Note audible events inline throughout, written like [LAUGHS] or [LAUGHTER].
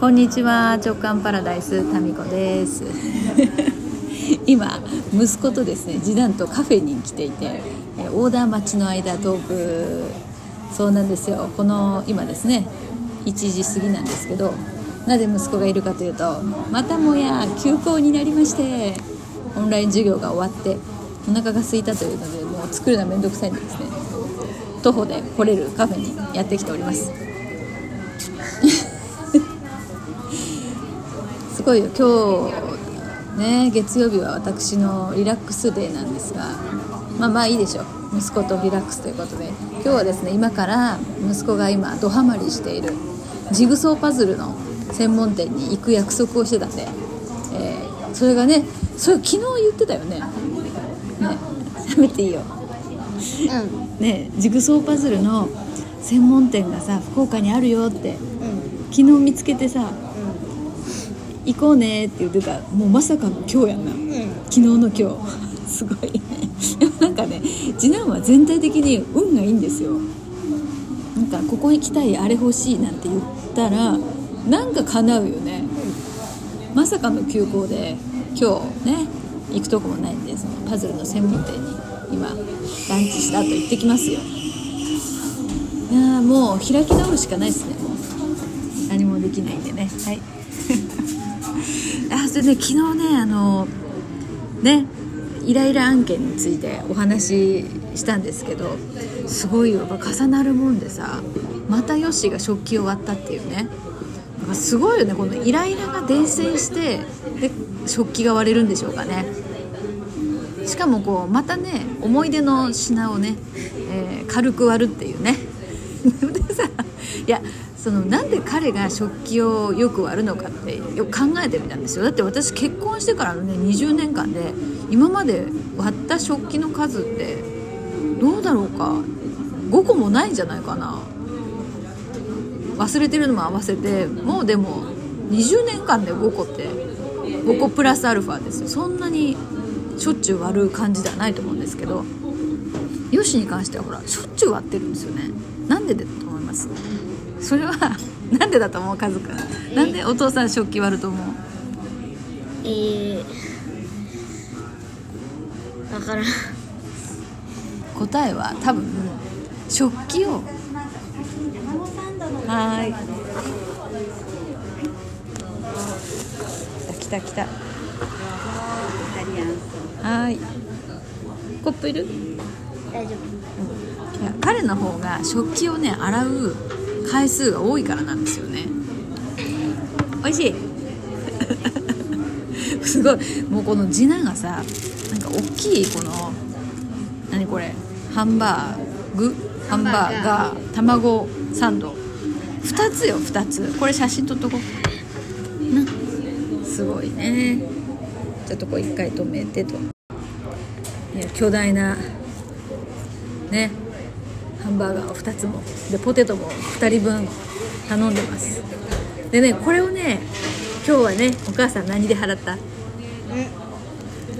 こんにちは。直感パラダイスタミコです。[LAUGHS] 今息子とですね次男とカフェに来ていてオーダー待ちの間トーク。そうなんですよ。この今ですね1時過ぎなんですけどなぜ息子がいるかというとまたもや休校になりましてオンライン授業が終わってお腹が空いたというのでもう作るのは面倒くさいんでですね。徒歩で来れるカフェにやってきております。すごいよ。今日ね月曜日は私のリラックスデーなんですがまあまあいいでしょう。息子とリラックスということで。今日はですね今から息子が今ドハマりしているジグソーパズルの専門店に行く約束をしてたんで、えー、それがねそれ昨日言ってたよね。ね。やめていいよ、うん、ねジグソーパズルの専門店がさ福岡にあるよって、うん、昨日見つけてさ行こうねって言ってた。もうまさかの今日やんな、うん、昨日の今日。[LAUGHS] すごいね。なんかね次男は全体的に運がいいんですよ。なんかここ行きたいあれ欲しいなんて言ったらなんか叶うよね、うん、まさかの休校で今日ね行くとこもないんでそのパズルの専門店に今ランチした後行ってきますよ。いやもう開き直るしかないですねもう。何もできないんでね。はい。あそれで昨日ねあのねイライラ案件についてお話ししたんですけどすごいやっぱ重なるもんでさまたヨッシーが食器を割ったっていうね。すごいよねこのイライラが伝染してで食器が割れるんでしょうかね。しかもこうまたね思い出の品をね、えー、軽く割るっていうね。[LAUGHS] でさいやそのなんで彼が食器をよく割るのかってよく考えてみたんですよ。だって私結婚してからのね20年間で今まで割った食器の数ってどうだろうか。5個もないんじゃないかな。忘れてるのも合わせてもうでも20年間で5個って5個プラスアルファですよ。そんなにしょっちゅう割る感じではないと思うんですけどよしに関してはほらしょっちゅう割ってるんですよね。なんでだと思います？それはなんでだと思うカズくん？なんでお父さん食器割ると思う？えー、分からん。答えは多分食器を。はい。来た来た。はい。コップいる？大丈夫。いや彼の方が食器をね洗う回数が多いからなんですよね。美味しい。[LAUGHS] すごい。もうこの次男がさなんか大きいこの何これ？ハンバーグ？ハンバーガー？卵サンド？2つよ2つ。これ写真撮っとこう。な。すごいね。ちょっとこう1回止めてと。いや巨大な。ね。ハンバーガーを2つも。でポテトも2人分頼んでます。でねこれをね今日はねお母さん何で払った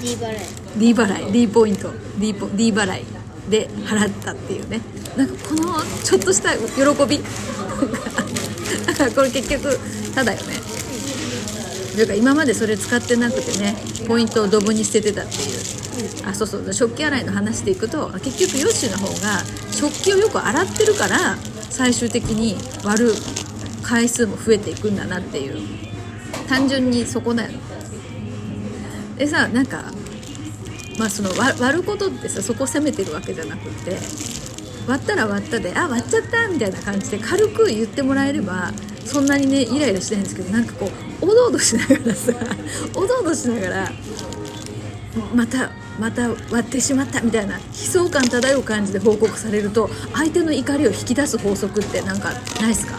？D 払い。D 払い。D ポイント。D, ポ D 払いで払ったっていうね。なんかこのちょっとした喜び。[LAUGHS] これ結局ただよね。というか今までそれ使ってなくてねポイントをドブに捨ててたっていうあそうそう。食器洗いの話でいくと結局ヨッシーの方が食器をよく洗ってるから最終的に割る回数も増えていくんだなっていう。単純にそこだよでさなんかまあその割ることってさそこを責めてるわけじゃなくって割ったら割ったであ割っちゃったみたいな感じで軽く言ってもらえればそんなにねイライラしてないんですけどなんかこうおどおどしながらさ [LAUGHS] おどおどしながらまたまた割ってしまったみたいな悲壮感漂う感じで報告されると相手の怒りを引き出す法則ってなんかないっすか？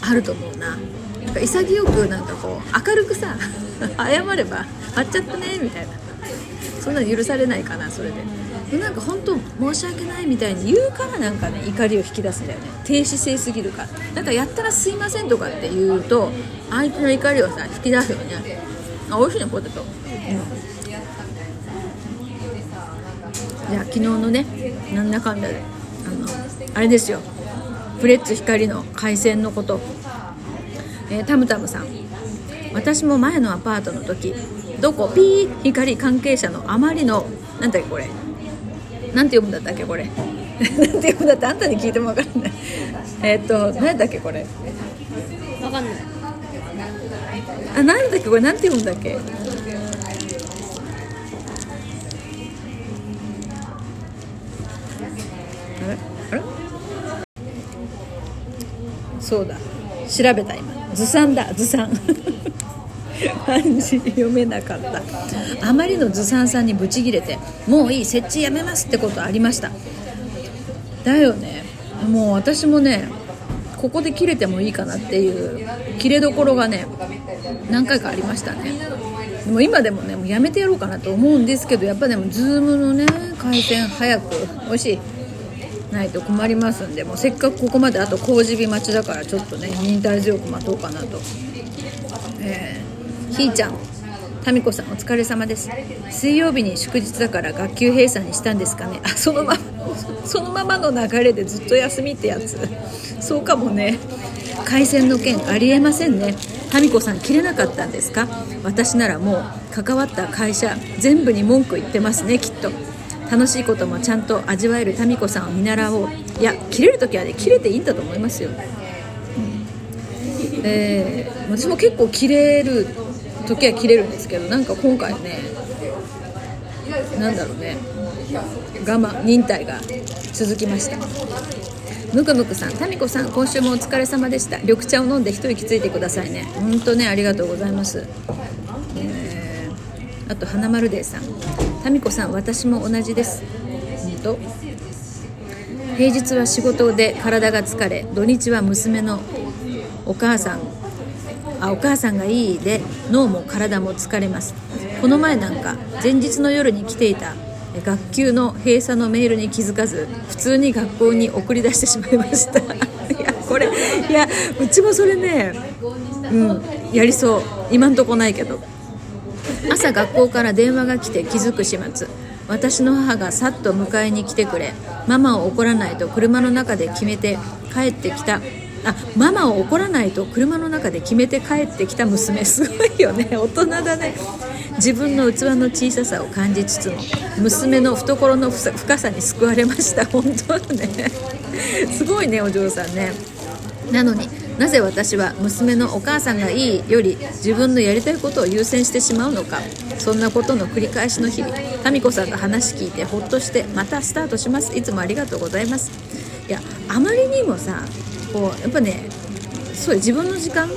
あると思うな。なんか潔くなんかこう明るくさ [LAUGHS] 謝れば割っちゃったねみたいな。そんなの許されないかなそれで。なんか本当申し訳ないみたいに言うからなんかね怒りを引き出すんだよね。停止性すぎるから。なんかやったらすいませんとかって言うと相手の怒りをさ引き出すよね。あ美味しいねポテト、うん、じゃあ昨日のねなんだかんだであのあれですよ。フレッツ光の海鮮のこと。えータムタムさん。私も前のアパートの時どこ？ピー光関係者のあまりのなんだっけこれ？なんて読むんだったっけこれ？[LAUGHS] なんて読むんだってあんたに聞いても分からない。えーっと何だっけこれ？わかんない。あなんだっけこれ？なんて読むんだっけ？そうだ。調べた今。ずさんだ。ずさん漢字読めなかった。あまりのずさんさんにブチギレてもういい設置やめますってことありました。だよね。もう私もねここで切れてもいいかなっていう切れどころがね何回かありましたね。でも今でもねもうやめてやろうかなと思うんですけどやっぱでも Zoom のね回線早く美味しい。ないと困りますんでもうせっかくここまであと工事日待ちだからちょっとね忍耐強く待とうかなと。えー、ひーちゃんタミコさんお疲れ様です。水曜日に祝日だから学級閉鎖にしたんですかね。あそのままそのままの流れでずっと休みってやつ。そうかもね。回線の件ありえませんね。タミコさん切れなかったんですか。私ならもう関わった会社全部に文句言ってますねきっと。楽しいこともちゃんと味わえるタミコさんを見習おう。いや切れる時はね切れていいんだと思いますよ。えー私も結構切れる時は切れるんですけどなんか今回ねなんだろうね。我慢忍耐が続きました。むくむくさんタミコさん今週もお疲れ様でした。緑茶を飲んで一息ついてくださいね。本当ねありがとうございます、えーあと花丸デーさん。タミコさん私も同じです。本当平日は仕事で体が疲れ土日は娘のお母さんあお母さんがいいで脳も体も疲れます。この前なんか前日の夜に来ていた学級の閉鎖のメールに気づかず普通に学校に送り出してしまいました。[LAUGHS] いやこれいやうちもそれねうんやりそう。今んとこないけど。朝学校から電話が来て気づく始末。私の母がさっと迎えに来てくれ。ママを怒らないと車の中で決めて帰ってきた。あママを怒らないと車の中で決めて帰ってきた娘。[LAUGHS] すごいよね。大人だね。自分の器の小ささを感じつつも娘の懐の深さに救われました。本当ね。すごいねお嬢さんね。なのになぜ私は娘のお母さんがいいより自分のやりたいことを優先してしまうのか。そんなことの繰り返しの日々。民子さんの話聞いてほっとしてまたスタートします。いつもありがとうございます。いやあまりにもさこうやっぱねそう自分の時間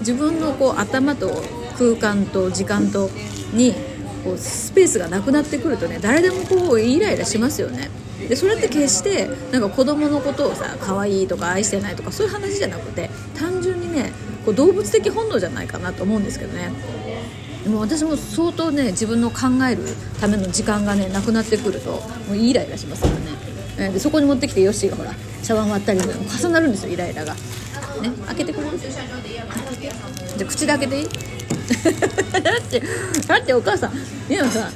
自分のこう頭と空間と時間とにこうスペースがなくなってくるとね誰でもこうイライラしますよね。でそれって決してなんか子供のことをさ可愛いとか愛してないとかそういう話じゃなくて単純にねこう動物的本能じゃないかなと思うんですけどね。でも私も相当ね自分の考えるための時間がねなくなってくるともうイライラしますからね。えーでそこに持ってきてヨッシーがほら茶碗割ったり重なるんですよイライラが。ね開けてくれる？じゃあ口で開けていい？だってだってお母さん今さ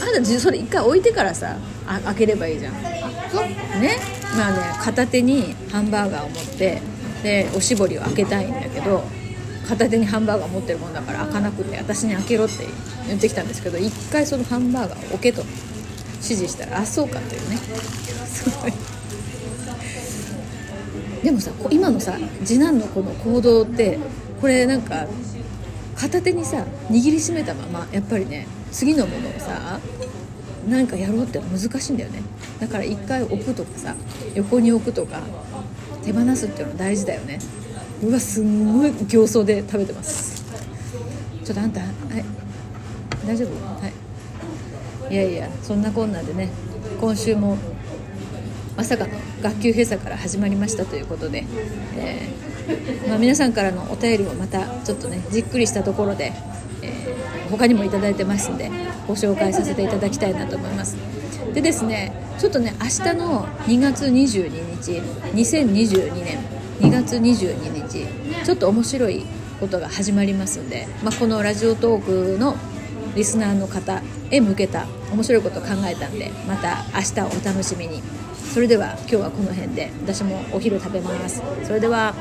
あなたじそれ一回置いてからさあ開ければいいじゃん。ね？まあね片手にハンバーガーを持ってでおしぼりを開けたいんだけど片手にハンバーガー持ってるもんだから開かなくて私に開けろって言ってきたんですけど一回そのハンバーガーを置けと指示したらあそうかっていうね。[LAUGHS] すごい。でもさこ今のさ次男のこの行動ってこれなんか片手にさ握りしめたままやっぱりね次のものをさ何かやろうって難しいんだよね。だから一回置くとかさ横に置くとか手放すっていうの大事だよね。うわすんごい形相で食べてます。ちょっとあんたはい。大丈夫？はい。いやいやそんなこんなでね今週もまさかの学級閉鎖から始まりましたということで、えーまあ、皆さんからのお便りもまたちょっとねじっくりしたところで、えー他にもいただいてますんでご紹介させていただきたいなと思います。でですねちょっとね明日の2月22日2022年2月22日ちょっと面白いことが始まりますんで、まあ、このラジオトークのリスナーの方へ向けた面白いことを考えたんでまた明日お楽しみに。それでは今日はこの辺で私もお昼食べます。それでは。